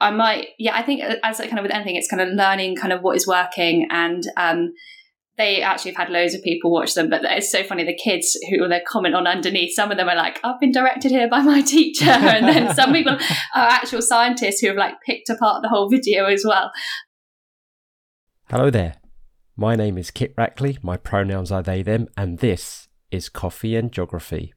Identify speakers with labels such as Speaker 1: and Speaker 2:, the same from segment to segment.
Speaker 1: I might, yeah, I think as kind of with anything, it's kind of learning kind of what is working and um, they actually have had loads of people watch them, but it's so funny. The kids who they comment on underneath, some of them are like, I've been directed here by my teacher. And then some people are actual scientists who have like picked apart the whole video as well.
Speaker 2: Hello there. My name is Kit Rackley. My pronouns are they, them, and this is Coffee and Geography.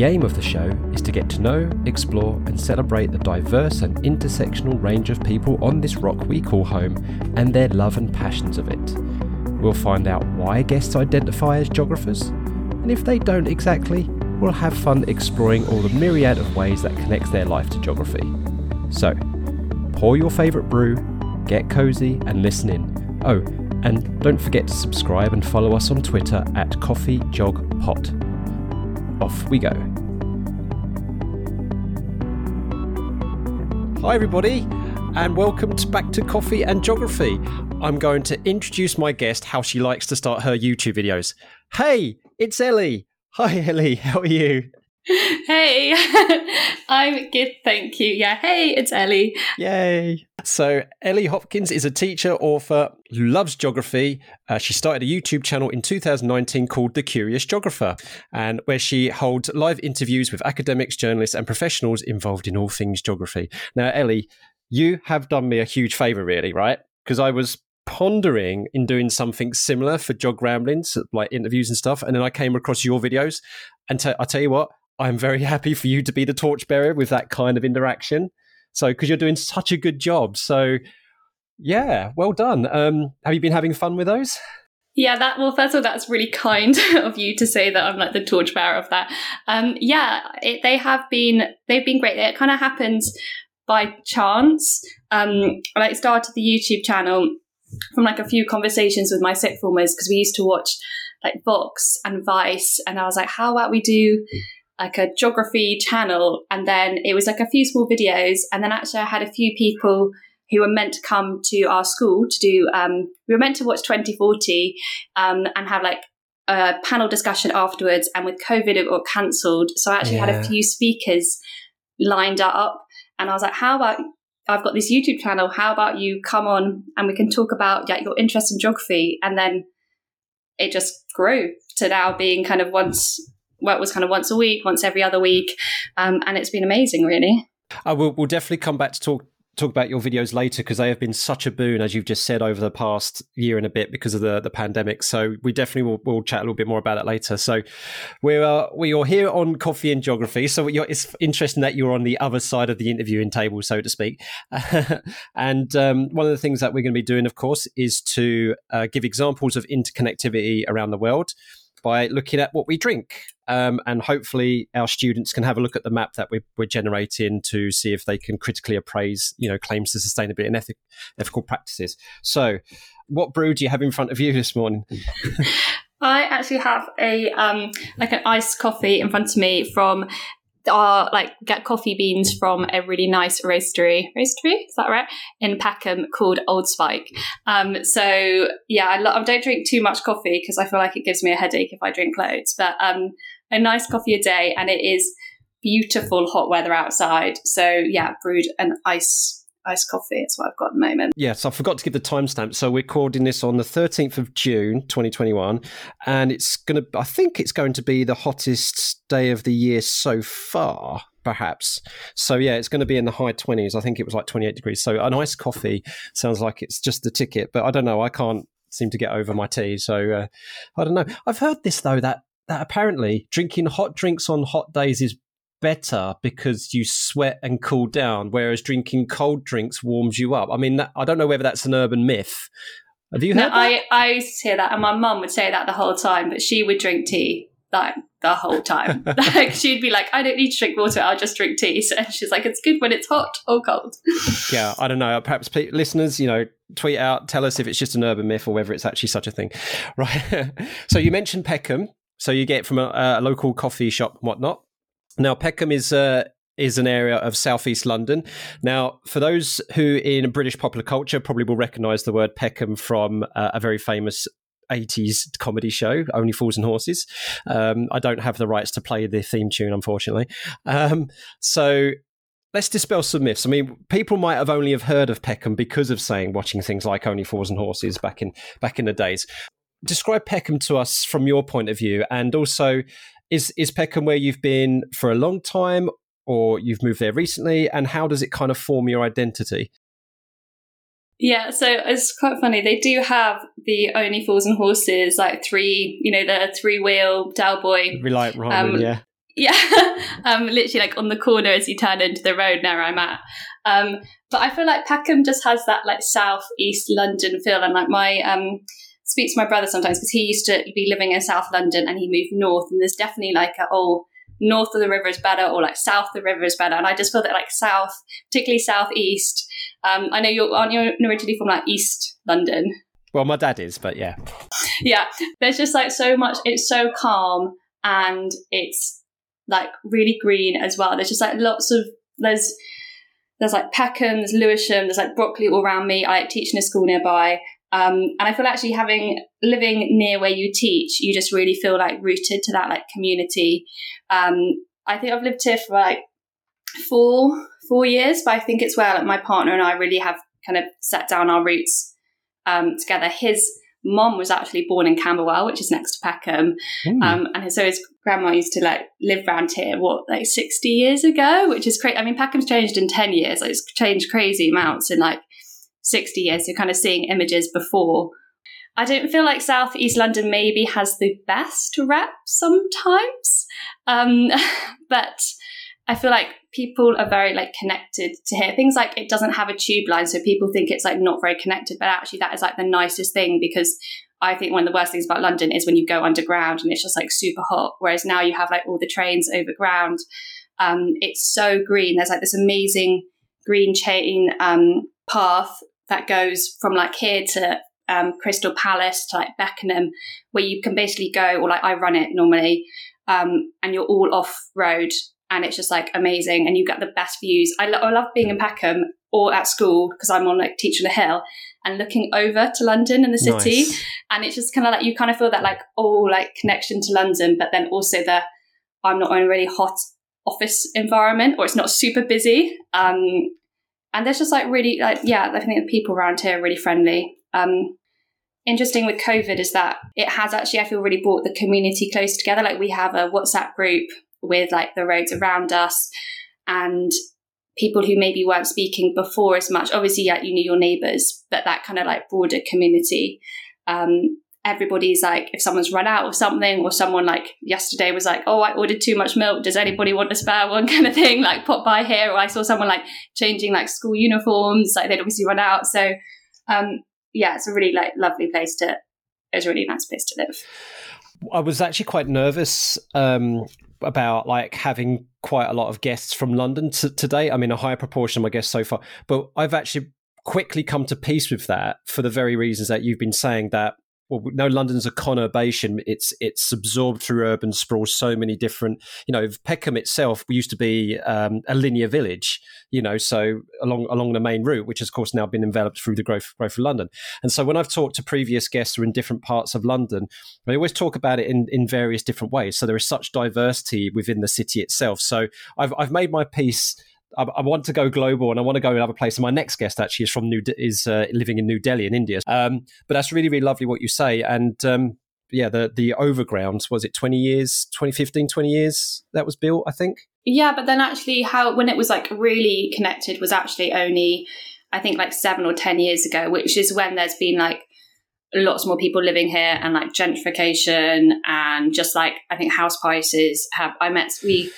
Speaker 2: The aim of the show is to get to know, explore, and celebrate the diverse and intersectional range of people on this rock we call home and their love and passions of it. We'll find out why guests identify as geographers, and if they don't exactly, we'll have fun exploring all the myriad of ways that connects their life to geography. So, pour your favourite brew, get cozy, and listen in. Oh, and don't forget to subscribe and follow us on Twitter at CoffeeJogPot off we go. Hi, everybody, and welcome to back to Coffee and Geography. I'm going to introduce my guest how she likes to start her YouTube videos. Hey, it's Ellie. Hi, Ellie. How are you?
Speaker 1: Hey, I'm good, thank you. Yeah, hey, it's Ellie.
Speaker 2: Yay. So, Ellie Hopkins is a teacher, author who loves geography. Uh, she started a YouTube channel in 2019 called The Curious Geographer, and where she holds live interviews with academics, journalists, and professionals involved in all things geography. Now, Ellie, you have done me a huge favor, really, right? Because I was pondering in doing something similar for GeogRamblings, like interviews and stuff, and then I came across your videos. And t- I tell you what, I'm very happy for you to be the torchbearer with that kind of interaction. So, because you're doing such a good job. So, yeah, well done. Um, have you been having fun with those?
Speaker 1: Yeah, that well, first of all, that's really kind of you to say that I'm like the torchbearer of that. Um, yeah, it, they have been they've been great. It kind of happens by chance. Um, I like started the YouTube channel from like a few conversations with my sixth formers because we used to watch like Vox and Vice, and I was like, how about we do like a geography channel and then it was like a few small videos and then actually I had a few people who were meant to come to our school to do um, we were meant to watch 2040 um, and have like a panel discussion afterwards and with covid it got cancelled so i actually yeah. had a few speakers lined up and i was like how about i've got this youtube channel how about you come on and we can talk about yeah, your interest in geography and then it just grew to now being kind of once it was kind of once a week, once every other week, um, and it's been amazing, really.
Speaker 2: Uh, we'll, we'll definitely come back to talk talk about your videos later because they have been such a boon, as you've just said, over the past year and a bit because of the, the pandemic. So we definitely will we'll chat a little bit more about it later. So we're uh, we are here on Coffee and Geography. So it's interesting that you're on the other side of the interviewing table, so to speak. and um, one of the things that we're going to be doing, of course, is to uh, give examples of interconnectivity around the world by looking at what we drink. Um, and hopefully our students can have a look at the map that we're, we're, generating to see if they can critically appraise, you know, claims to sustainability and ethic, ethical practices. So, what brew do you have in front of you this morning?
Speaker 1: I actually have a um, like an iced coffee in front of me from are like get coffee beans from a really nice roastery roastery is that right in Peckham called Old Spike. Um, so yeah, I, lo- I, don't drink too much coffee because I feel like it gives me a headache if I drink loads. But um, a nice coffee a day, and it is beautiful hot weather outside. So yeah, brewed an ice iced coffee. It's what I've got at the moment.
Speaker 2: Yes, I forgot to give the timestamp. So we're recording this on the 13th of June, 2021, and it's going to. I think it's going to be the hottest day of the year so far. Perhaps. So, yeah, it's going to be in the high 20s. I think it was like 28 degrees. So, an nice coffee sounds like it's just the ticket, but I don't know. I can't seem to get over my tea. So, uh, I don't know. I've heard this, though, that that apparently drinking hot drinks on hot days is better because you sweat and cool down, whereas drinking cold drinks warms you up. I mean, that, I don't know whether that's an urban myth. Have you heard no,
Speaker 1: I, I used to hear that, and my mum would say that the whole time, but she would drink tea like the whole time. like she'd be like, I don't need to drink water, I'll just drink tea. So she's like, it's good when it's hot or cold.
Speaker 2: yeah, I don't know. Perhaps p- listeners, you know, tweet out, tell us if it's just an urban myth or whether it's actually such a thing. Right. so you mentioned Peckham. So you get from a, a local coffee shop and whatnot. Now, Peckham is uh, is an area of southeast London. Now, for those who in British popular culture probably will recognise the word Peckham from uh, a very famous 80s comedy show, Only Fools and Horses. Um, I don't have the rights to play the theme tune, unfortunately. Um, so let's dispel some myths. I mean, people might have only have heard of Peckham because of saying watching things like Only Fools and Horses back in back in the days. Describe Peckham to us from your point of view, and also is is Peckham where you've been for a long time, or you've moved there recently, and how does it kind of form your identity?
Speaker 1: Yeah, so it's quite funny. They do have the Only Fools and Horses, like three, you know, the three wheel Del Boy.
Speaker 2: Reliant Ryman, um, yeah.
Speaker 1: Yeah, um, literally like on the corner as you turn into the road now I'm at. Um, but I feel like Peckham just has that like south east London feel, and like my um, speak to my brother sometimes because he used to be living in South London and he moved north, and there's definitely like a oh north of the river is better or like south of the river is better, and I just feel that like south, particularly southeast. Um, I know you're aren't you originally from like East London.
Speaker 2: Well, my dad is, but yeah,
Speaker 1: yeah. There's just like so much. It's so calm and it's like really green as well. There's just like lots of there's there's like Peckham, there's Lewisham, there's like Brockley all around me. I teach in a school nearby. Um, and I feel actually having living near where you teach, you just really feel like rooted to that like community. Um, I think I've lived here for like four four years, but I think it's where like my partner and I really have kind of set down our roots um, together. His mom was actually born in Camberwell, which is next to Peckham. Mm. Um, and so his grandma used to like live around here, what, like 60 years ago, which is crazy. I mean, Peckham's changed in 10 years. Like, it's changed crazy amounts in like 60 years. So kind of seeing images before. I don't feel like South East London maybe has the best rep sometimes. Um, but I feel like people are very like connected to here. Things like it doesn't have a tube line, so people think it's like not very connected, but actually that is like the nicest thing because I think one of the worst things about London is when you go underground and it's just like super hot. Whereas now you have like all the trains overground. Um, it's so green. There's like this amazing green chain um, path that goes from like here to um, Crystal Palace to like Beckenham, where you can basically go, or like I run it normally, um, and you're all off road and it's just like amazing and you get the best views. I, lo- I love being in Peckham or at school because I'm on like teaching the hill and looking over to London and the city. Nice. And it's just kind of like you kind of feel that like oh like connection to London, but then also the I'm not in a really hot office environment or it's not super busy. Um, and there's just like really like yeah, I think the people around here are really friendly. Um, interesting with COVID is that it has actually I feel really brought the community close together. Like we have a WhatsApp group with like the roads around us and people who maybe weren't speaking before as much. Obviously, yeah, you knew your neighbors, but that kind of like broader community. Um, everybody's like, if someone's run out of something, or someone like yesterday was like, oh, I ordered too much milk. Does anybody want a spare one? Kind of thing, like pop by here. Or I saw someone like changing like school uniforms, like they'd obviously run out. So, um, yeah, it's a really like lovely place to. It's a really nice place to live.
Speaker 2: I was actually quite nervous um, about like having quite a lot of guests from London t- today. I mean, a higher proportion of my guests so far, but I've actually quickly come to peace with that for the very reasons that you've been saying that well, no, London's a conurbation. It's it's absorbed through urban sprawl. So many different, you know, Peckham itself used to be um, a linear village, you know, so along along the main route, which has of course now been enveloped through the growth growth of London. And so when I've talked to previous guests who are in different parts of London, they always talk about it in in various different ways. So there is such diversity within the city itself. So I've I've made my peace I, I, want to go global and I want to go another place. And my next guest actually is from New is uh, living in New Delhi in India. Um, but that's really really lovely what you say. And um, yeah, the the overground was it 20 years, 2015, 20 years that was built, I think.
Speaker 1: Yeah, but then actually, how when it was like really connected was actually only I think like seven or ten years ago, which is when there's been like lots more people living here and like gentrification and just like I think house prices have. I met we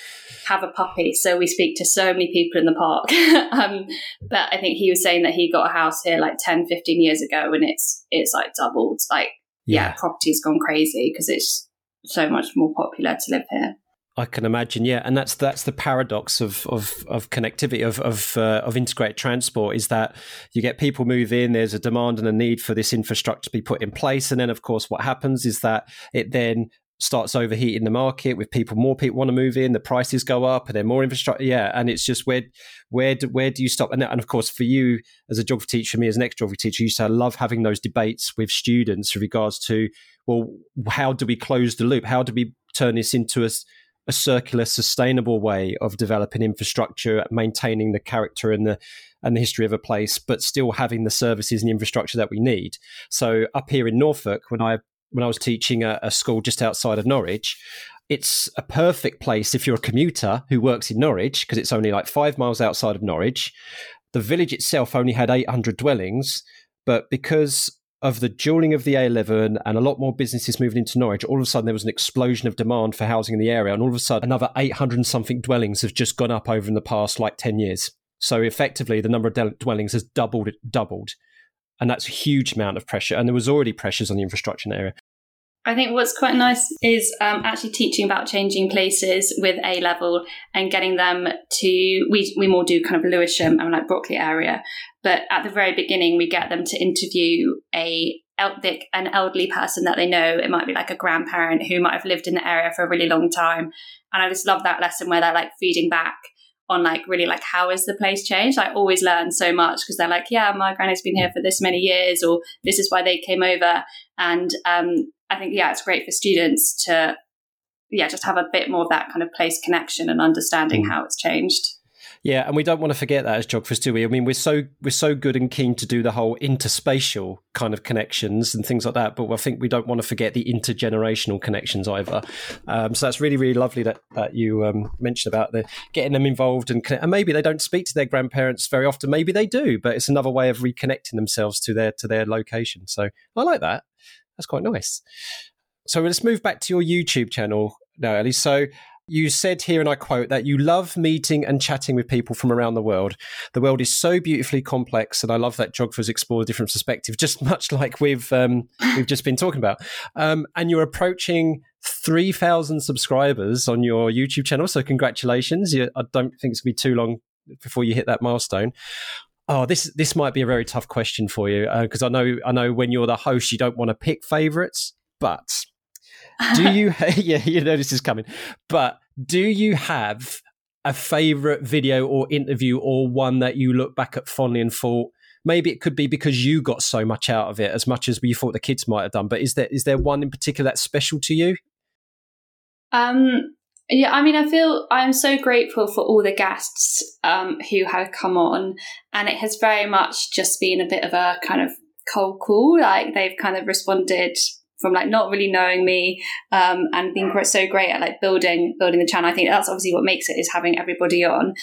Speaker 1: have a puppy. So we speak to so many people in the park. um, but I think he was saying that he got a house here like 10, 15 years ago and it's, it's like doubled. Like, yeah, yeah property's gone crazy because it's so much more popular to live here.
Speaker 2: I can imagine, yeah, and that's that's the paradox of of, of connectivity of of, uh, of integrated transport is that you get people move in, there's a demand and a need for this infrastructure to be put in place, and then of course what happens is that it then starts overheating the market with people more people want to move in the prices go up and then more infrastructure yeah and it's just where where do, where do you stop and, and of course for you as a geography teacher me as an ex geography teacher you used to love having those debates with students with regards to well, how do we close the loop? How do we turn this into a, a circular, sustainable way of developing infrastructure, maintaining the character and the and the history of a place, but still having the services and the infrastructure that we need. So up here in Norfolk, when I when I was teaching a, a school just outside of Norwich, it's a perfect place if you're a commuter who works in Norwich because it's only like five miles outside of Norwich. The village itself only had 800 dwellings, but because of the dualling of the A11 and a lot more businesses moving into Norwich, all of a sudden there was an explosion of demand for housing in the area. And all of a sudden, another 800 and something dwellings have just gone up over in the past like 10 years. So effectively, the number of dwellings has doubled, it doubled. And that's a huge amount of pressure. And there was already pressures on the infrastructure in the area.
Speaker 1: I think what's quite nice is um, actually teaching about changing places with A level and getting them to we we more do kind of Lewisham and like Brockley area, but at the very beginning we get them to interview a an elderly person that they know. It might be like a grandparent who might have lived in the area for a really long time, and I just love that lesson where they're like feeding back on like really like how is the place changed i always learn so much because they're like yeah my granny's been here for this many years or this is why they came over and um, I think yeah, it's great for students to yeah just have a bit more of that kind of place connection and understanding mm. how it's changed.
Speaker 2: Yeah, and we don't want to forget that as geographers, do we? I mean, we're so we're so good and keen to do the whole interspatial kind of connections and things like that, but I think we don't want to forget the intergenerational connections either. Um, so that's really really lovely that that you um, mentioned about the getting them involved and and maybe they don't speak to their grandparents very often, maybe they do, but it's another way of reconnecting themselves to their to their location. So I like that. That's quite nice. So let's move back to your YouTube channel now, Ellie. So you said here, and I quote, that you love meeting and chatting with people from around the world. The world is so beautifully complex, and I love that geographers explore different perspectives, just much like we've um, we've just been talking about. Um, and you're approaching three thousand subscribers on your YouTube channel, so congratulations! You, I don't think it's going to be too long before you hit that milestone. Oh, this this might be a very tough question for you because uh, I know I know when you're the host, you don't want to pick favorites, but do you? yeah, you know this is coming, but do you have a favorite video or interview or one that you look back at fondly and thought? Maybe it could be because you got so much out of it, as much as you thought the kids might have done. But is there is there one in particular that's special to you?
Speaker 1: Um, yeah, I mean, I feel I'm so grateful for all the guests um, who have come on, and it has very much just been a bit of a kind of cold call. Like they've kind of responded from like not really knowing me um, and being so great at like building building the channel. I think that's obviously what makes it is having everybody on.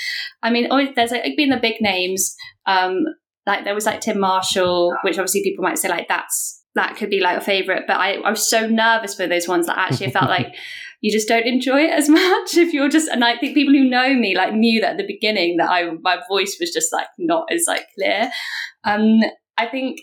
Speaker 1: I mean, there's like been the big names. Um, like there was like Tim Marshall, which obviously people might say like that's that could be like a favorite, but I, I was so nervous for those ones that actually I felt like you just don't enjoy it as much if you're just and I think people who know me like knew that at the beginning that I my voice was just like not as like clear. Um I think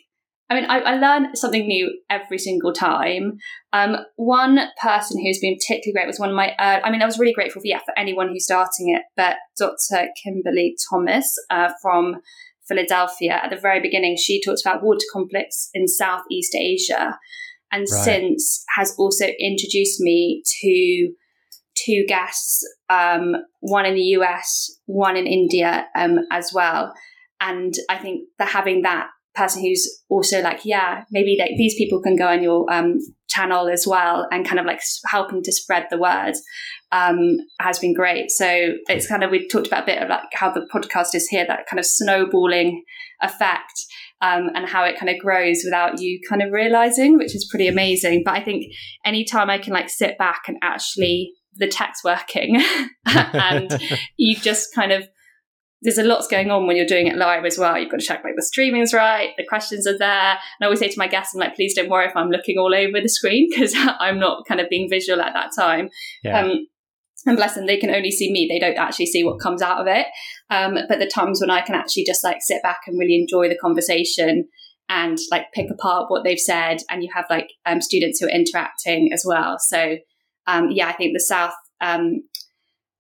Speaker 1: I mean, I, I learn something new every single time. Um, one person who's been particularly great was one of my. Uh, I mean, I was really grateful for yeah for anyone who's starting it, but Dr. Kimberly Thomas uh, from Philadelphia at the very beginning, she talked about water conflicts in Southeast Asia, and right. since has also introduced me to two guests, um, one in the US, one in India um, as well. And I think that having that person who's also like, yeah, maybe like these people can go on your um, channel as well and kind of like helping to spread the word um, has been great. So it's kind of, we talked about a bit of like how the podcast is here, that kind of snowballing effect um, and how it kind of grows without you kind of realizing, which is pretty amazing. But I think anytime I can like sit back and actually the tech's working and you just kind of there's a lot going on when you're doing it live as well. You've got to check like the streaming's right, the questions are there. And I always say to my guests, I'm like, please don't worry if I'm looking all over the screen because I'm not kind of being visual at that time. Yeah. Um, and bless them, they can only see me. They don't actually see what comes out of it. Um, but the times when I can actually just like sit back and really enjoy the conversation and like pick apart what they've said, and you have like um, students who are interacting as well. So um, yeah, I think the South um,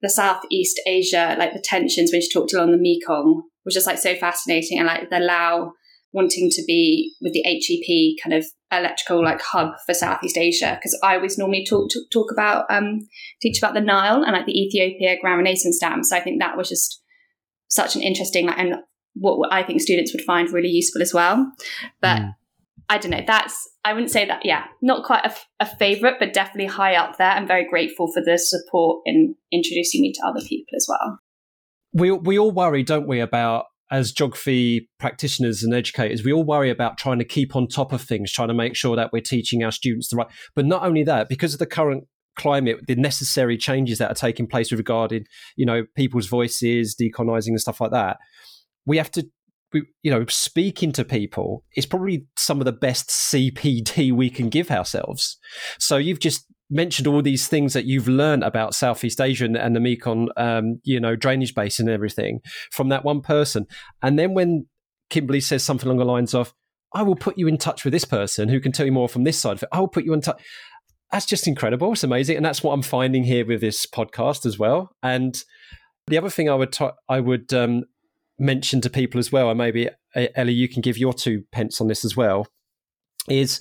Speaker 1: the Southeast Asia, like the tensions when she talked along the Mekong was just like so fascinating. And like the Lao wanting to be with the HEP kind of electrical like hub for Southeast Asia. Cause I always normally talk, talk, talk about, um, teach about the Nile and like the Ethiopia Grand Renaissance Dam. So I think that was just such an interesting, like, and what I think students would find really useful as well. But mm. I don't know. That's I wouldn't say that. Yeah, not quite a, a favorite, but definitely high up there. I'm very grateful for the support in introducing me to other people as well.
Speaker 2: We we all worry, don't we, about as geography practitioners and educators, we all worry about trying to keep on top of things, trying to make sure that we're teaching our students the right. But not only that, because of the current climate, the necessary changes that are taking place regarding, you know, people's voices, decolonizing and stuff like that, we have to you know, speaking to people is probably some of the best CPD we can give ourselves. So you've just mentioned all these things that you've learned about Southeast Asia and, the Mekong, um, you know, drainage basin and everything from that one person. And then when Kimberly says something along the lines of, I will put you in touch with this person who can tell you more from this side of it. I will put you in touch. That's just incredible. It's amazing. And that's what I'm finding here with this podcast as well. And the other thing I would, t- I would um, mention to people as well, and maybe Ellie, you can give your two pence on this as well, is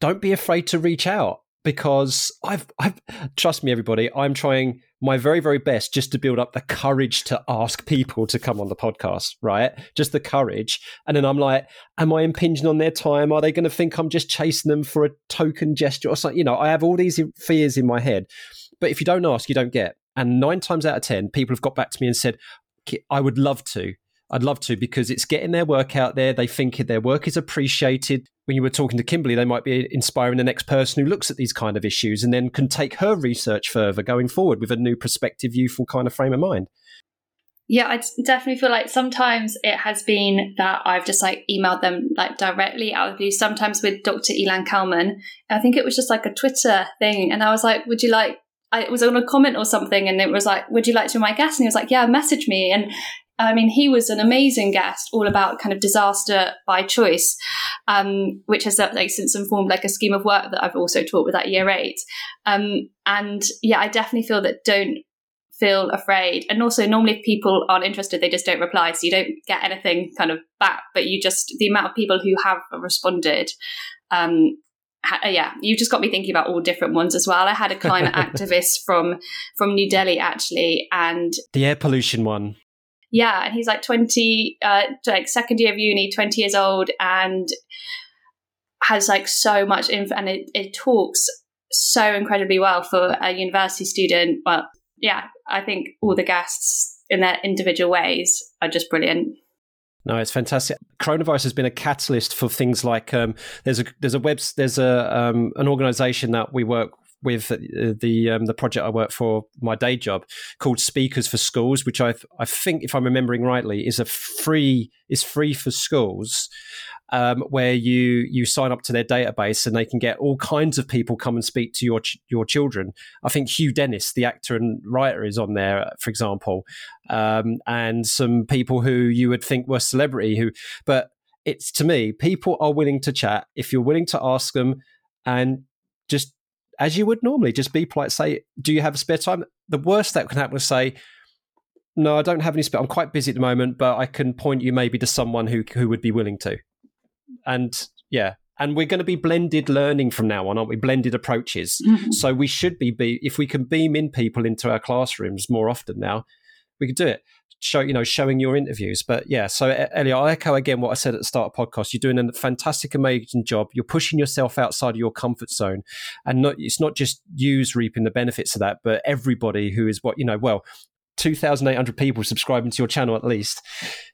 Speaker 2: don't be afraid to reach out because I've, I've trust me, everybody, I'm trying my very, very best just to build up the courage to ask people to come on the podcast, right? Just the courage. And then I'm like, am I impinging on their time? Are they going to think I'm just chasing them for a token gesture or something? You know, I have all these fears in my head. But if you don't ask, you don't get. And nine times out of 10, people have got back to me and said, I would love to. I'd love to because it's getting their work out there. They think their work is appreciated. When you were talking to Kimberly, they might be inspiring the next person who looks at these kind of issues and then can take her research further going forward with a new perspective, youthful kind of frame of mind.
Speaker 1: Yeah, I definitely feel like sometimes it has been that I've just like emailed them like directly out of the. Sometimes with Dr. Ilan Kelman, I think it was just like a Twitter thing, and I was like, "Would you like I, was on a comment or something, and it was like, "Would you like to be my guest?" And he was like, "Yeah, message me." And I mean, he was an amazing guest, all about kind of disaster by choice, um, which has like since informed like a scheme of work that I've also taught with at year eight. Um, and yeah, I definitely feel that don't feel afraid. And also, normally, if people aren't interested, they just don't reply, so you don't get anything kind of back. But you just the amount of people who have responded. Um, yeah, you just got me thinking about all different ones as well. I had a climate activist from from New Delhi actually, and
Speaker 2: the air pollution one
Speaker 1: yeah, and he's like 20, uh, like second year of uni, 20 years old, and has like so much info, and it, it talks so incredibly well for a university student. Well, yeah, I think all the guests in their individual ways are just brilliant.
Speaker 2: No, it's fantastic. Coronavirus has been a catalyst for things like um, there's a there's a web there's a um, an organisation that we work with the um, the project I work for my day job called Speakers for Schools, which I I think if I'm remembering rightly is a free is free for schools. Um, where you you sign up to their database and they can get all kinds of people come and speak to your ch- your children. I think Hugh Dennis, the actor and writer, is on there, for example, um, and some people who you would think were celebrity who, but it's to me, people are willing to chat if you're willing to ask them and just as you would normally, just be polite. Say, "Do you have a spare time?" The worst that can happen is say, "No, I don't have any spare. I'm quite busy at the moment, but I can point you maybe to someone who who would be willing to." And yeah, and we're going to be blended learning from now on, aren't we? Blended approaches. Mm-hmm. So we should be, be if we can beam in people into our classrooms more often now, we could do it show you know showing your interviews but yeah so elliot i echo again what i said at the start of podcast you're doing a fantastic amazing job you're pushing yourself outside of your comfort zone and not it's not just yous reaping the benefits of that but everybody who is what you know well 2,800 people subscribing to your channel at least,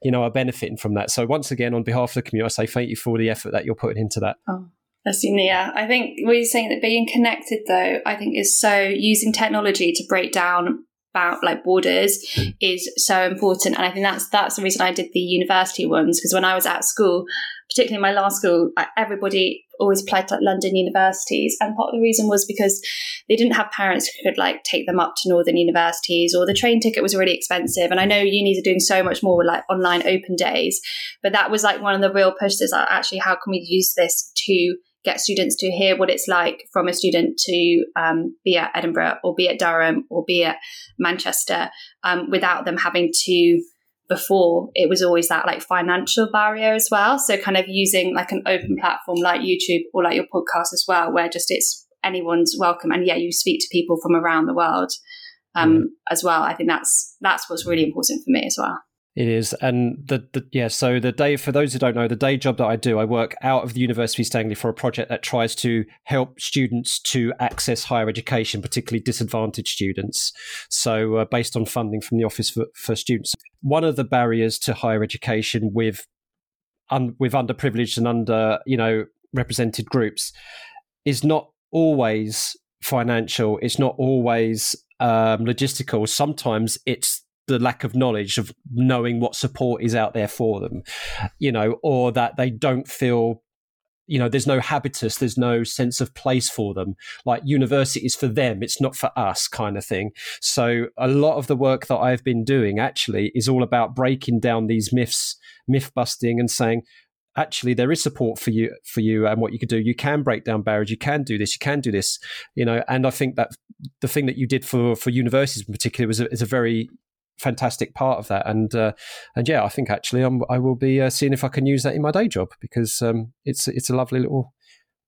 Speaker 2: you know, are benefiting from that. So once again, on behalf of the community, I say thank you for all the effort that you're putting into that.
Speaker 1: Oh. Yeah. I think what you're saying that being connected though, I think is so using technology to break down about like borders is so important. And i think that's that's the reason i did the university ones because when i was at school particularly my last school everybody always applied to like london universities. And part of the reason was because they didn't have parents who could like take them up to northern universities or the train ticket was really expensive. And i know unis are doing so much more with like online open days but that was like one of the real pushes like actually how can we use this to get students to hear what it's like from a student to um, be at Edinburgh or be at Durham or be at Manchester um, without them having to before it was always that like financial barrier as well. So kind of using like an open platform like youtube or like your podcast as well where just it's anyone's welcome and yeah you speak to people from around the world um, mm. as well. I think that's that's what's really important for me as well
Speaker 2: It is, and the, the yeah. So the day for those who don't know, the day job that I do, I work out of the University of East Anglia for a project that tries to help students to access higher education, particularly disadvantaged students. So uh, based on funding from the Office for, for Students, one of the barriers to higher education with un, with underprivileged and under you know represented groups is not always financial. It's not always um, logistical. Sometimes it's the lack of knowledge of knowing what support is out there for them, you know, or that they don't feel you know there's no habitus there's no sense of place for them. Like university is for them it's not for us kind of thing. So a lot of the work that i've been doing actually is all about breaking down these myths myth busting and saying actually there is support for you for you and what you could do. You can break down barriers. You can do this. You can do this. You know and i think that the thing that you did for for universities in particular was a, is a very fantastic part of that. And uh, and yeah, I think actually I'm, I will be uh, seeing if I can use that in my day job because um, it's it's a lovely little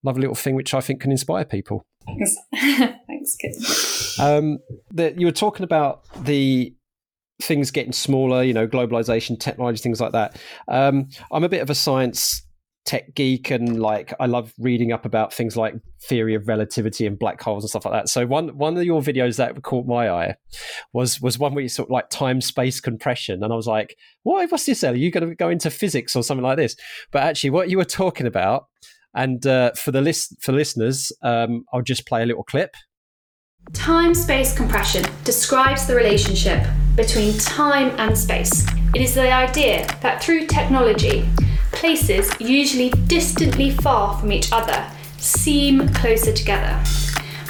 Speaker 2: lovely little thing which I think can inspire people.
Speaker 1: Thanks, Thanks.
Speaker 2: Um, the, you were talking about the things getting smaller, you know, globalization, technology, things like that. Um, I'm a bit of a science tech geek and like I love reading up about things like theory of relativity and black holes and stuff like that. So one one of your videos that caught my eye was was one where you sort of like time space compression, and I was like, "Why? What's this? Are you going to go into physics or something like this?" But actually, what you were talking about, and uh, for the list for listeners, um, I'll just play a little clip.
Speaker 3: Time space compression describes the relationship between time and space. It is the idea that through technology places usually distantly far from each other seem closer together.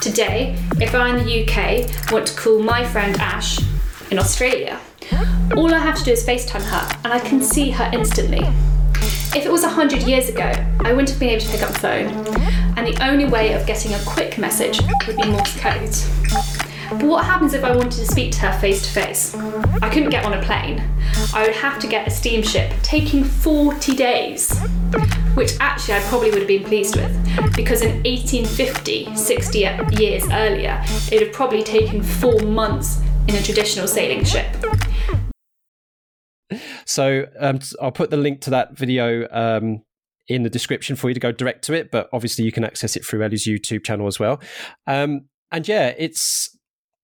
Speaker 3: Today, if I in the UK want to call my friend Ash in Australia, all I have to do is FaceTime her and I can see her instantly. If it was 100 years ago, I wouldn't have been able to pick up the phone, and the only way of getting a quick message would be Morse code. But what happens if I wanted to speak to her face to face? I couldn't get on a plane. I would have to get a steamship, taking 40 days, which actually I probably would have been pleased with, because in 1850, 60 years earlier, it would have probably taken four months in a traditional sailing ship.
Speaker 2: So um, I'll put the link to that video um, in the description for you to go direct to it, but obviously you can access it through Ellie's YouTube channel as well. Um, and yeah, it's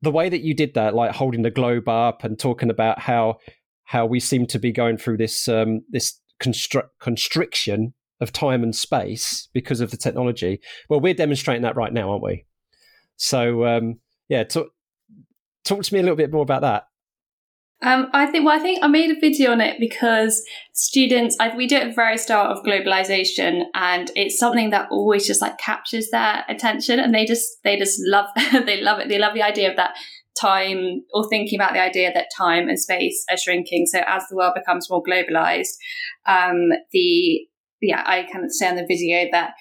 Speaker 2: the way that you did that, like holding the globe up and talking about how how we seem to be going through this um, this constr- constriction of time and space because of the technology. Well, we're demonstrating that right now, aren't we? So um, yeah, talk talk to me a little bit more about that.
Speaker 1: Um, I think. Well, I think I made a video on it because students. I, we do it at the very start of globalization, and it's something that always just like captures their attention, and they just they just love they love it. They love the idea of that time or thinking about the idea that time and space are shrinking. So as the world becomes more globalized, um, the yeah, I kind of say on the video that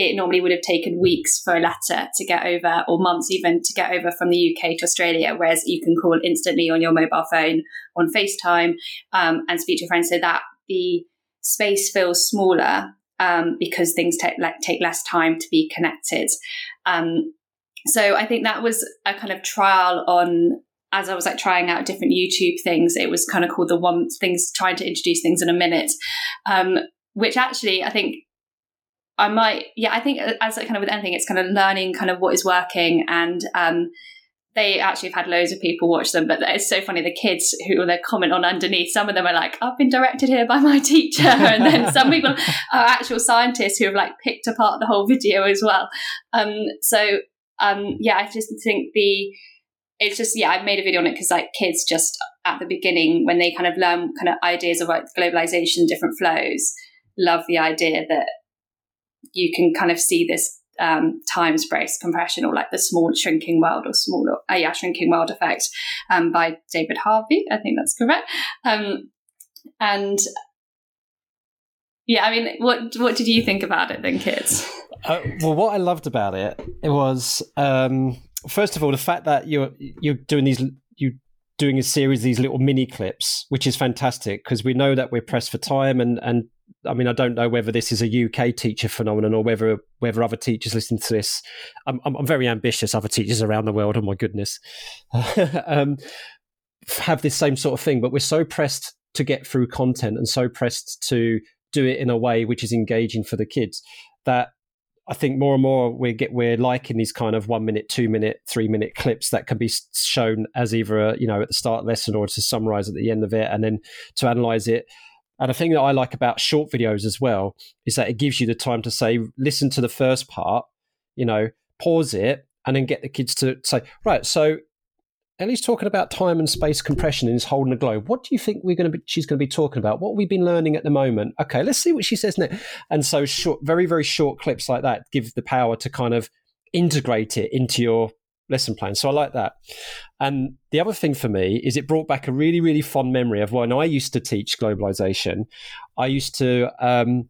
Speaker 1: it normally would have taken weeks for a letter to get over, or months even to get over from the UK to Australia, whereas you can call instantly on your mobile phone on FaceTime um, and speak to your friends so that the space feels smaller um, because things take, like, take less time to be connected. Um, so I think that was a kind of trial on as I was like trying out different YouTube things, it was kind of called the one things trying to introduce things in a minute, um, which actually I think I might, yeah, I think as kind of with anything, it's kind of learning kind of what is working. And um, they actually have had loads of people watch them, but it's so funny. The kids who they comment on underneath, some of them are like, I've been directed here by my teacher. And then some people are actual scientists who have like picked apart the whole video as well. Um, so, um, yeah, I just think the, it's just, yeah, I made a video on it because like kids just at the beginning, when they kind of learn kind of ideas of like globalization, different flows, love the idea that you can kind of see this um, time space compression or like the small shrinking world or smaller, uh, yeah, shrinking world effect um, by David Harvey. I think that's correct. Um, and yeah, I mean, what what did you think about it then, kids?
Speaker 2: Uh, well, what I loved about it, it was um, first of all the fact that you're you're doing these you doing a series of these little mini clips, which is fantastic because we know that we're pressed for time and and I mean, I don't know whether this is a UK teacher phenomenon or whether whether other teachers listening to this. I'm, I'm, very ambitious. Other teachers around the world, oh my goodness, um, have this same sort of thing. But we're so pressed to get through content and so pressed to do it in a way which is engaging for the kids that I think more and more we get we're liking these kind of one minute, two minute, three minute clips that can be shown as either a, you know at the start lesson or to summarize at the end of it, and then to analyze it. And the thing that I like about short videos as well is that it gives you the time to say, listen to the first part, you know, pause it, and then get the kids to say, right, so Ellie's talking about time and space compression and is holding a globe. What do you think we're going to be? She's going to be talking about. What we've been learning at the moment. Okay, let's see what she says next. And so, short, very very short clips like that give the power to kind of integrate it into your lesson plan. So I like that. And the other thing for me is it brought back a really really fond memory of when I used to teach globalization. I used to. Um,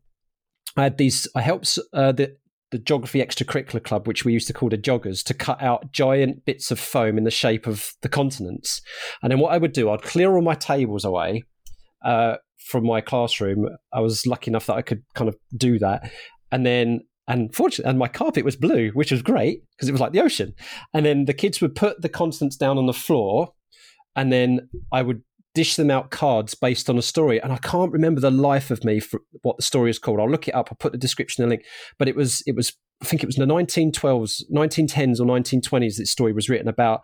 Speaker 2: I had these. I helped uh, the the Geography Extracurricular Club, which we used to call the joggers, to cut out giant bits of foam in the shape of the continents. And then what I would do, I'd clear all my tables away uh, from my classroom. I was lucky enough that I could kind of do that. And then, and fortunately, and my carpet was blue, which was great because it was like the ocean. And then the kids would put the continents down on the floor. And then I would dish them out cards based on a story. And I can't remember the life of me for what the story is called. I'll look it up. I'll put the description and link. But it was it was I think it was in the 1912s, 1910s or 1920s. This story was written about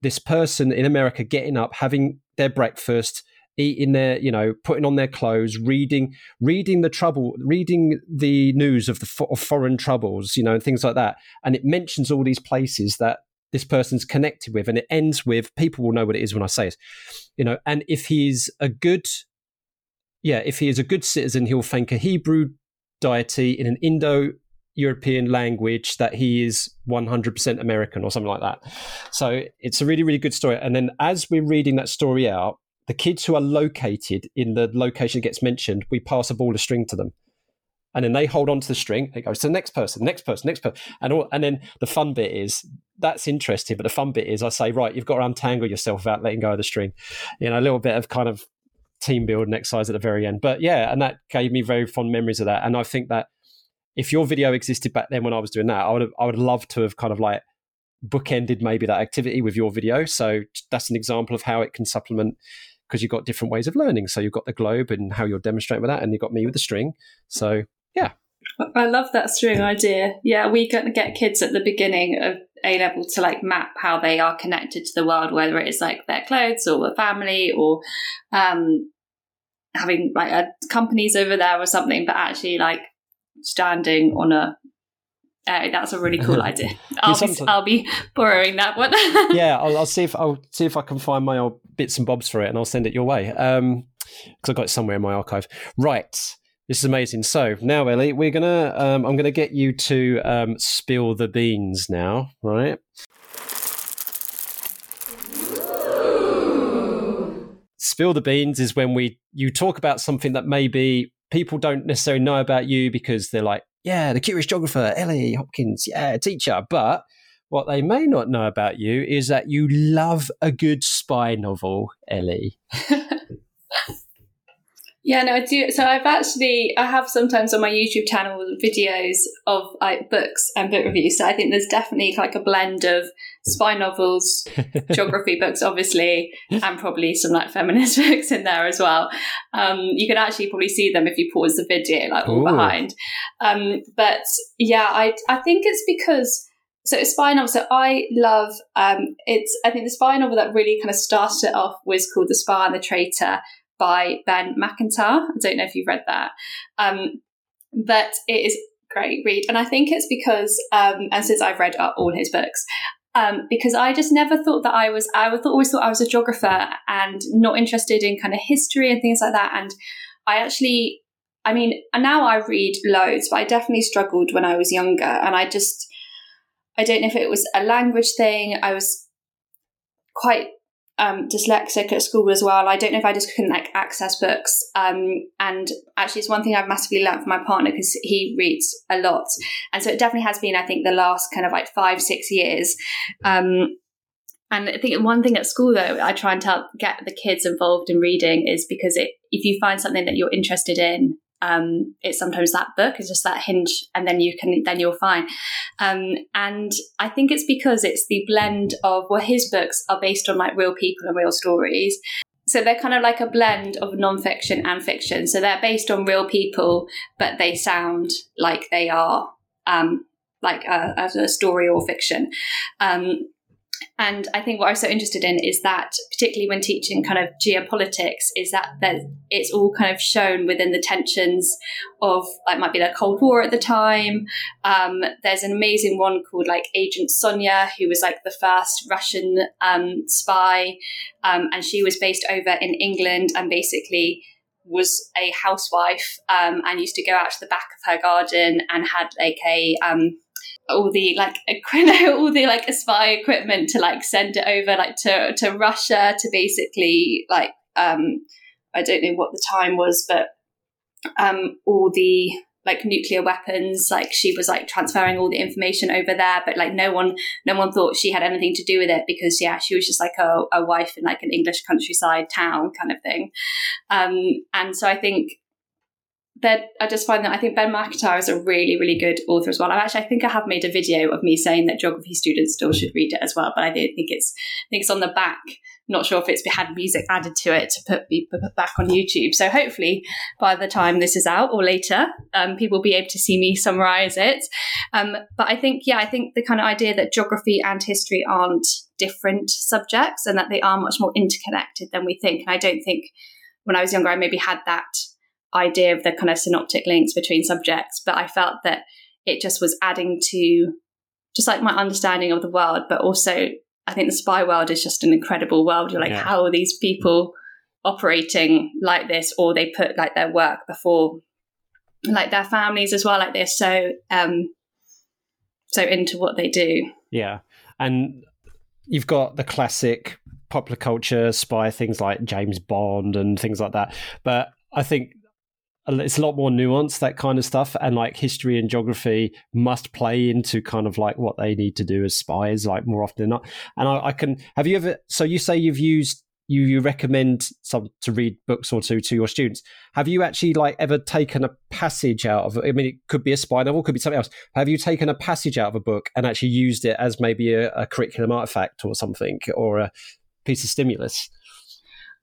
Speaker 2: this person in America getting up, having their breakfast, eating their, you know, putting on their clothes, reading, reading the trouble, reading the news of the of foreign troubles, you know, and things like that. And it mentions all these places that this person's connected with, and it ends with people will know what it is when I say it, you know. And if he's a good, yeah, if he is a good citizen, he'll thank a Hebrew deity in an Indo European language that he is 100% American or something like that. So it's a really, really good story. And then as we're reading that story out, the kids who are located in the location that gets mentioned, we pass a ball of string to them and then they hold on to the string. It goes to the next person, next person, next person, and all, and then the fun bit is that's interesting, but the fun bit is I say, right, you've got to untangle yourself without letting go of the string. You know, a little bit of kind of team building exercise at the very end. But yeah, and that gave me very fond memories of that. And I think that if your video existed back then when I was doing that, I would have, I would love to have kind of like bookended maybe that activity with your video. So that's an example of how it can supplement because you've got different ways of learning. So you've got the globe and how you're demonstrating with that, and you've got me with the string. So yeah.
Speaker 1: I love that string idea. Yeah, we can get kids at the beginning of A level to like map how they are connected to the world, whether it is like their clothes or a family or um, having like a, companies over there or something, but actually like standing on a uh, that's a really cool idea. I'll, be, I'll be borrowing that one.
Speaker 2: yeah, I'll, I'll, see if I'll see if I can find my old bits and bobs for it, and I'll send it your way. Um, because I've got it somewhere in my archive. Right. This is amazing. So now, Ellie, we're gonna. Um, I'm gonna get you to um, spill the beans now, right? Spill the beans is when we you talk about something that maybe people don't necessarily know about you because they're like, yeah, the curious geographer, Ellie Hopkins, yeah, teacher. But what they may not know about you is that you love a good spy novel, Ellie.
Speaker 1: Yeah, no, I do. So I've actually, I have sometimes on my YouTube channel videos of like books and book reviews. So I think there's definitely like a blend of spy novels, geography books, obviously, and probably some like feminist books in there as well. Um, you can actually probably see them if you pause the video, like all Ooh. behind. Um, but yeah, I I think it's because so it's spy novel. So I love um, it's. I think the spy novel that really kind of started it off was called The Spy and the Traitor by Ben Macintyre. I don't know if you've read that, um, but it is great read, and I think it's because um, and since I've read all his books. Um, because I just never thought that I was, I always thought I was a geographer and not interested in kind of history and things like that. And I actually, I mean, now I read loads, but I definitely struggled when I was younger. And I just, I don't know if it was a language thing. I was quite um, dyslexic at school as well. I don't know if I just couldn't like access books. Um, and actually, it's one thing I've massively learned from my partner because he reads a lot, and so it definitely has been. I think the last kind of like five six years. Um, and I think one thing at school though, I try and tell get the kids involved in reading is because it, if you find something that you're interested in um, it's sometimes that book is just that hinge and then you can then you're fine um, and i think it's because it's the blend of well his books are based on like real people and real stories so they're kind of like a blend of nonfiction and fiction. So they're based on real people, but they sound like they are um, like a, a story or fiction. Um, and I think what I was so interested in is that, particularly when teaching kind of geopolitics, is that that it's all kind of shown within the tensions of like might be the Cold War at the time. Um, there's an amazing one called like Agent Sonja, who was like the first Russian um, spy, um, and she was based over in England and basically was a housewife um, and used to go out to the back of her garden and had like a um, all the like all the like spy equipment to like send it over like to to Russia to basically like um I don't know what the time was but um all the like nuclear weapons like she was like transferring all the information over there but like no one no one thought she had anything to do with it because yeah she was just like a, a wife in like an english countryside town kind of thing. Um and so i think that I just find that I think Ben Macintyre is a really, really good author as well. I actually I think I have made a video of me saying that geography students still should read it as well, but I don't think it's I think it's on the back. Not sure if it's had music added to it to put be put back on YouTube. So hopefully by the time this is out or later, um, people will be able to see me summarize it. Um, but I think yeah, I think the kind of idea that geography and history aren't different subjects and that they are much more interconnected than we think. And I don't think when I was younger I maybe had that idea of the kind of synoptic links between subjects, but I felt that it just was adding to just like my understanding of the world, but also I think the spy world is just an incredible world. You're like, yeah. how are these people operating like this? Or they put like their work before like their families as well, like they're so um so into what they do.
Speaker 2: Yeah. And you've got the classic popular culture spy things like James Bond and things like that. But I think it's a lot more nuanced that kind of stuff and like history and geography must play into kind of like what they need to do as spies like more often than not. And I, I can have you ever so you say you've used you you recommend some to read books or two to your students. Have you actually like ever taken a passage out of i mean it could be a spy novel could be something else. Have you taken a passage out of a book and actually used it as maybe a, a curriculum artifact or something or a piece of stimulus?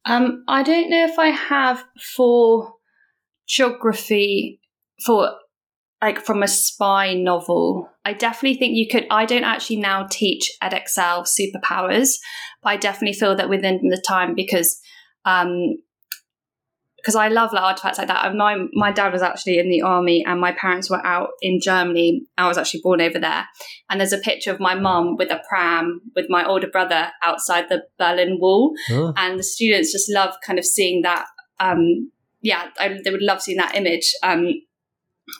Speaker 1: Um, i don't know if i have for geography for like from a spy novel. I definitely think you could. I don't actually now teach Edexcel superpowers, but I definitely feel that within the time because um because I love like artifacts like that. My my dad was actually in the army, and my parents were out in Germany. I was actually born over there, and there's a picture of my mum with a pram with my older brother outside the Berlin Wall, oh. and the students just love kind of seeing that um, yeah, I, they would love seeing that image um,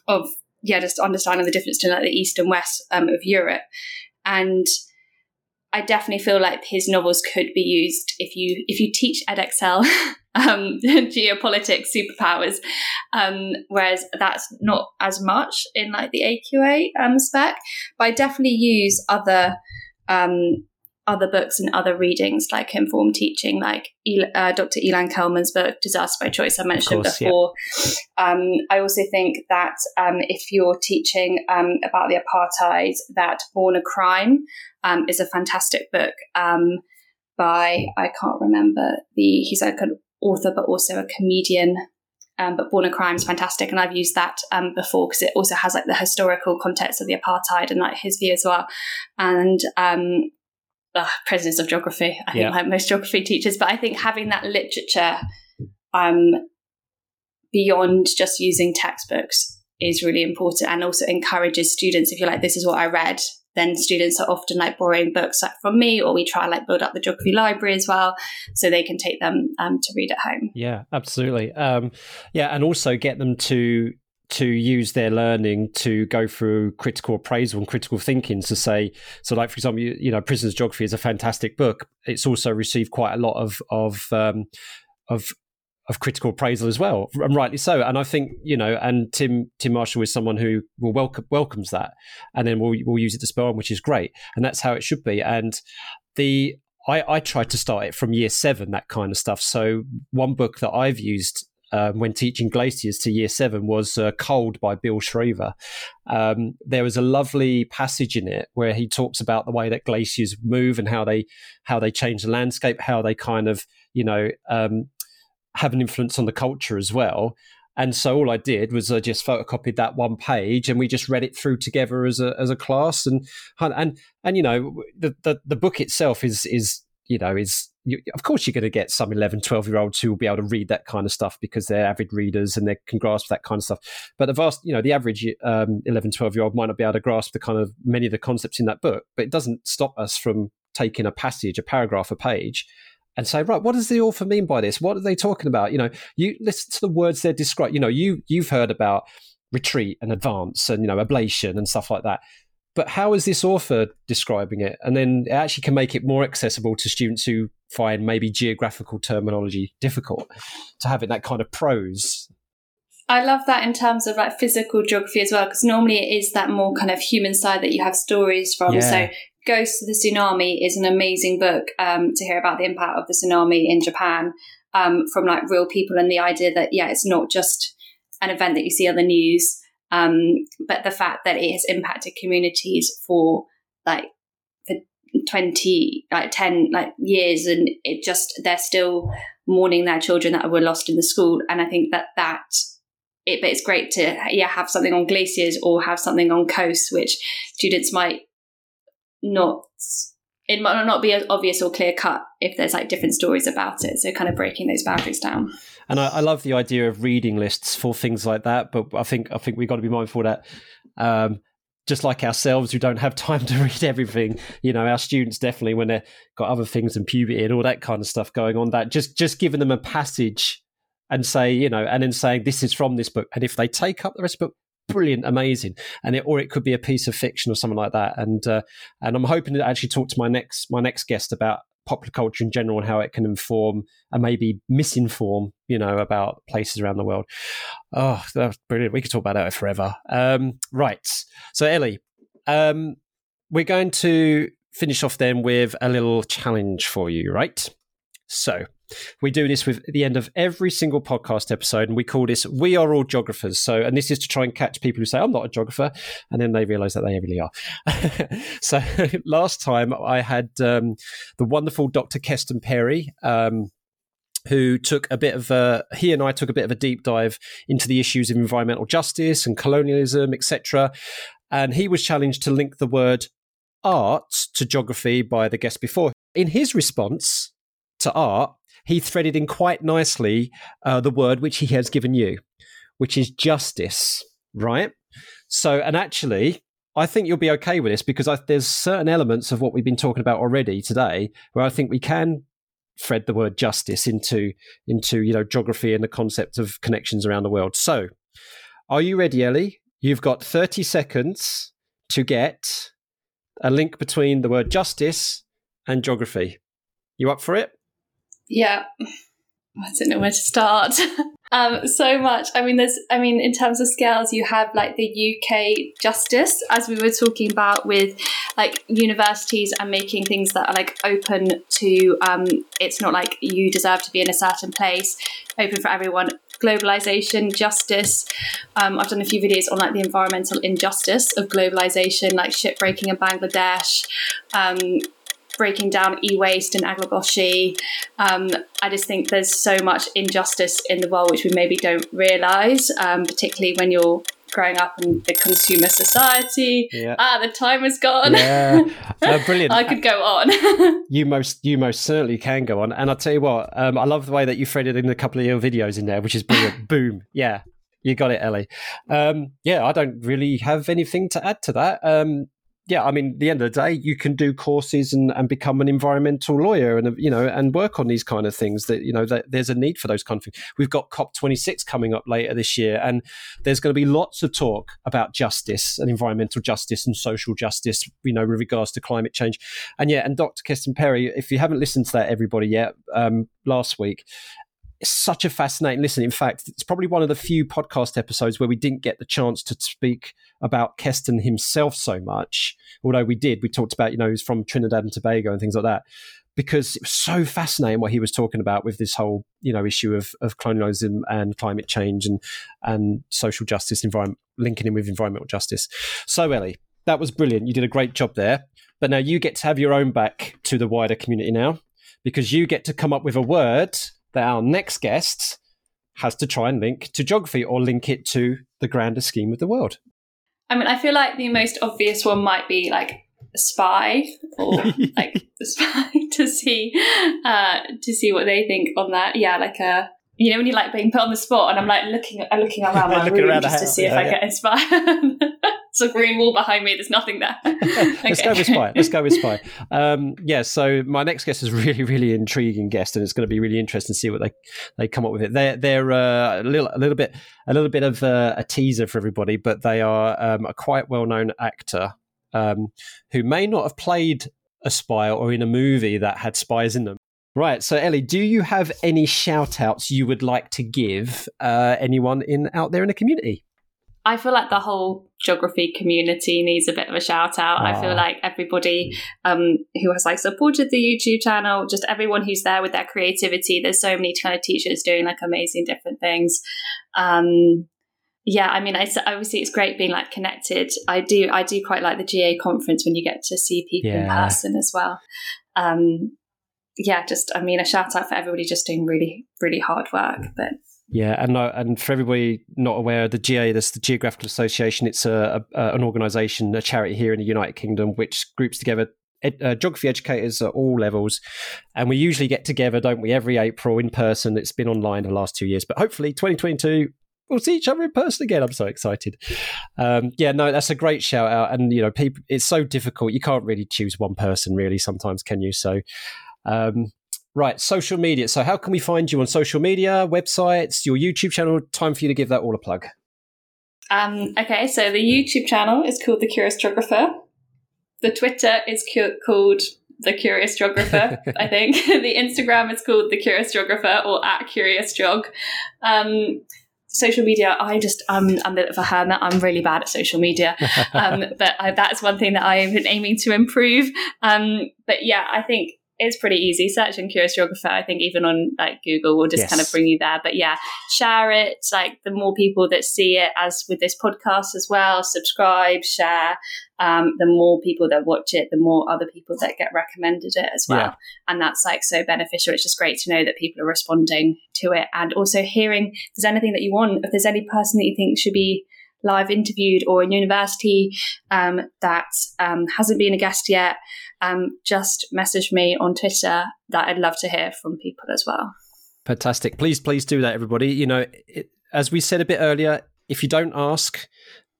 Speaker 1: of yeah, just understanding the difference between like the east and west um, of Europe, and I definitely feel like his novels could be used if you if you teach Edexcel um, geopolitics superpowers, um, whereas that's not as much in like the AQA um, spec. But I definitely use other um, other books and other readings like informed teaching, like uh, Dr. Ilan Kelman's book, Disaster by Choice, I mentioned course, before. Yeah. Um, I also think that um, if you're teaching um, about the apartheid, that Born a Crime um, is a fantastic book um, by, I can't remember the, he's like an author, but also a comedian. Um, but Born a Crime is fantastic, and I've used that before because it also has like the historical context of the apartheid and like his view as well. And uh, presidents of geography. I think like most geography teachers, but I think having that literature um, beyond just using textbooks is really important, and also encourages students. If you're like, this is what I read, then students are often like borrowing books like from me, or we try like build up the geography library as well, so they can take them um, to read at home.
Speaker 2: Yeah, absolutely. Um, yeah, and also get them to to use their learning to go through critical appraisal and critical thinking to say so like for example you, you know prisoners geography is a fantastic book. It's also received quite a lot of of um, of of critical appraisal as well and rightly so. And i think you know and tim tim marshall is someone who will welcome welcomes that and then we'll, we'll use it to spell on which is great. And that's how it should be. And the I, I tried to start it from year seven, that kind of stuff. So one book that I've used um, when teaching glaciers to year seven was uh, Cold by Bill Streever. Um, there was a lovely passage in it where he talks about the way that glaciers move and how they how they change the landscape, how they kind of you know, um, have an influence on the culture as well. And so all I did was I just photocopied that one page, and we just read it through together as a as a class. And and and you know the the, the book itself is is you know is you, of course you're going to get some 11 12 year olds who will be able to read that kind of stuff because they're avid readers and they can grasp that kind of stuff. But the vast you know the average um, 11 12 year old might not be able to grasp the kind of many of the concepts in that book but it doesn't stop us from taking a passage a paragraph a page and say right what does the author mean by this? What are they talking about? You know you listen to the words they're describing you know you you've heard about retreat and advance and you know ablation and stuff like that but how is this author describing it? And then it actually can make it more accessible to students who find maybe geographical terminology difficult to have it that kind of prose.
Speaker 1: I love that in terms of like physical geography as well, because normally it is that more kind of human side that you have stories from. Yeah. So Ghosts of the Tsunami is an amazing book um, to hear about the impact of the tsunami in Japan um, from like real people and the idea that, yeah, it's not just an event that you see on the news. Um, but the fact that it has impacted communities for like for 20 like 10 like years and it just they're still mourning their children that were lost in the school. And i think that that it but it's great to yeah have something on glaciers or have something on coasts which students might not it might not be obvious or clear cut if there's like different stories about it. So kind of breaking those boundaries down
Speaker 2: and I, I, love the idea of reading lists for things like that. But I think I think we've got to be mindful that. Um, just like ourselves who don't have time to read everything you know our students definitely when they've got other things and puberty and all that kind of stuff going on that just just giving them a passage and say you know and then saying this is from this book and if they take up the rest of the book brilliant amazing and it or it could be a piece of fiction or something like that and uh, and i'm hoping to actually talk to my next my next guest about popular culture in general and how it can inform and maybe misinform, you know, about places around the world. Oh, that's brilliant. We could talk about that forever. Um, right. So, Ellie, um, we're going to finish off then with a little challenge for you, right? So, we do this with the end of every single podcast episode, and we call this "We Are All Geographers." So, and this is to try and catch people who say, "I'm not a geographer," and then they realise that they really are. so, last time I had um, the wonderful Dr. Keston Perry. Um, who took a bit of a he and I took a bit of a deep dive into the issues of environmental justice and colonialism, etc. And he was challenged to link the word art to geography by the guest before. In his response to art, he threaded in quite nicely uh, the word which he has given you, which is justice, right? So, and actually, I think you'll be okay with this because I, there's certain elements of what we've been talking about already today where I think we can thread the word justice into into you know geography and the concept of connections around the world. So, are you ready, Ellie? You've got 30 seconds to get a link between the word justice and geography. You up for it?
Speaker 1: Yeah. I don't know where to start. um, so much. I mean, there's, I mean, in terms of scales, you have like the UK justice, as we were talking about with like universities and making things that are like open to, um, it's not like you deserve to be in a certain place, open for everyone. Globalization, justice. Um, I've done a few videos on like the environmental injustice of globalization, like shipbreaking in Bangladesh. Breaking down e-waste and Agbogbloshie. Um, I just think there's so much injustice in the world which we maybe don't realise, um, particularly when you're growing up in the consumer society. Yeah. Ah, the time is gone.
Speaker 2: Yeah, uh, brilliant.
Speaker 1: I could go on.
Speaker 2: you most you most certainly can go on, and I'll tell you what. Um, I love the way that you threaded in a couple of your videos in there, which is brilliant. Boom. Yeah. You got it, Ellie. Um, yeah, I don't really have anything to add to that. Um, yeah, I mean, the end of the day, you can do courses and, and become an environmental lawyer and you know and work on these kind of things. That you know, that there's a need for those kind of things. We've got COP 26 coming up later this year, and there's going to be lots of talk about justice and environmental justice and social justice. You know, with regards to climate change. And yeah, and Dr. Keston Perry, if you haven't listened to that, everybody yet, um, last week, it's such a fascinating listen. In fact, it's probably one of the few podcast episodes where we didn't get the chance to speak about Keston himself so much. Although we did, we talked about, you know, he's from Trinidad and Tobago and things like that. Because it was so fascinating what he was talking about with this whole, you know, issue of, of colonialism and climate change and and social justice, environment linking in with environmental justice. So Ellie, that was brilliant. You did a great job there. But now you get to have your own back to the wider community now because you get to come up with a word that our next guest has to try and link to geography or link it to the grander scheme of the world.
Speaker 1: I mean, I feel like the most obvious one might be like a spy or like a spy to see uh, to see what they think on that. Yeah, like a you know when you like being put on the spot, and I'm like looking uh, looking around my
Speaker 2: Looking
Speaker 1: room
Speaker 2: around the
Speaker 1: just to see if
Speaker 2: yeah,
Speaker 1: I
Speaker 2: yeah.
Speaker 1: get inspired. It's a green wall behind me. There's nothing there.
Speaker 2: Let's go with spy. Let's go with spy. Um, yeah. So my next guest is a really, really intriguing guest, and it's going to be really interesting to see what they they come up with. It. They're they're uh, a little a little bit a little bit of uh, a teaser for everybody, but they are um, a quite well known actor um, who may not have played a spy or in a movie that had spies in them. Right. So Ellie, do you have any shout outs you would like to give uh, anyone in out there in the community?
Speaker 1: I feel like the whole geography community needs a bit of a shout out. I
Speaker 2: Ah.
Speaker 1: feel like everybody um, who has like supported the YouTube channel, just everyone who's there with their creativity. There's so many kind of teachers doing like amazing different things. Um, yeah, I mean, I obviously it's great being like connected. I do, I do quite like the GA conference when you get to see people in person as well. Um, yeah, just I mean, a shout out for everybody just doing really, really hard work. But
Speaker 2: Yeah, and uh, and for everybody not aware, the GA, that's the Geographical Association. It's a, a an organisation, a charity here in the United Kingdom, which groups together ed, uh, geography educators at all levels, and we usually get together, don't we, every April in person. It's been online the last two years, but hopefully, 2022. We'll see each other in person again. I'm so excited. Um, yeah, no, that's a great shout out. And you know, people, it's so difficult. You can't really choose one person, really. Sometimes, can you? So, um, Right, social media. So, how can we find you on social media, websites, your YouTube channel? Time for you to give that all a plug.
Speaker 1: Um, okay, so the YouTube channel is called The Curious Geographer. The Twitter is cu- called The Curious Geographer, I think. the Instagram is called The Curious Geographer or at Curious Jog. Um, social media, I just, I'm, I'm a bit of a hermit. I'm really bad at social media. Um, but I, that's one thing that I've been aiming to improve. Um, but yeah, I think it's pretty easy. Searching Curious Geographer, I think even on like Google will just
Speaker 2: Yes.
Speaker 1: kind of bring you there. But yeah, share it. Like the more people that see it, as with this podcast as well, subscribe, share. Um, the more people that watch it, the more other people that get recommended it as well.
Speaker 2: Yeah.
Speaker 1: And that's like so beneficial. It's just great to know that people are responding to it and also hearing if there's anything that you want, if there's any person that you think should be live interviewed or in university um, that um, hasn't been a guest yet, um, just message me on Twitter. That I'd love to hear from people as well.
Speaker 2: Fantastic. Please, please do that, everybody. You know, it, as we said a bit earlier, if you don't ask,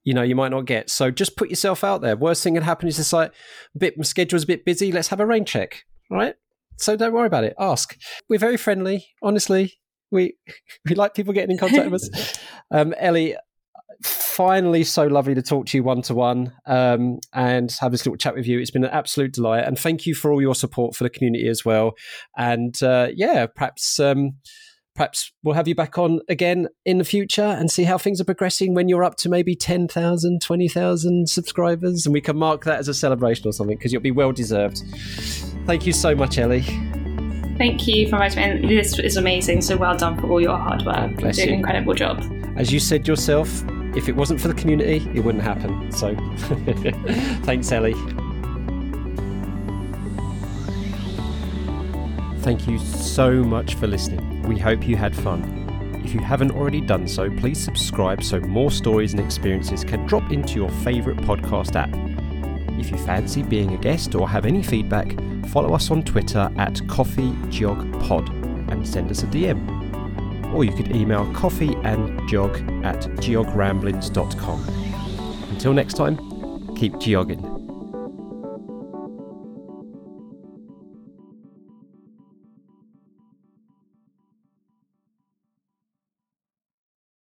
Speaker 2: you know, you might not get. So just put yourself out there. Worst thing that happen is it's like, a bit, my schedule's a bit busy. Let's have a rain check, right? So don't worry about it. Ask. We're very friendly, honestly. We we like people getting in contact with us. Um, Ellie, finally so lovely to talk to you one to one um, and have this little chat with you. It's been an absolute delight, and thank you for all your support for the community as well. And uh, yeah, perhaps um, perhaps we'll have you back on again in the future and see how things are progressing when you're up to maybe 10,000, 20,000 subscribers, and we can mark that as a celebration or something because you'll be well deserved. Thank you so much, Ellie.
Speaker 1: Thank you for inviting me. This is amazing. So well done for all your hard work. You're
Speaker 2: Bless
Speaker 1: doing
Speaker 2: you.
Speaker 1: an incredible job.
Speaker 2: As you said yourself, if it wasn't for the community, it wouldn't happen. So thanks, Ellie. Thank you so much for listening. We hope you had fun. If you haven't already done so, please subscribe so more stories and experiences can drop into your favourite podcast app. If you fancy being a guest or have any feedback, follow us on Twitter at CoffeeGeogPod and send us a DM or you could email coffee and jog at geogramblings.com. Until next time, keep geogging.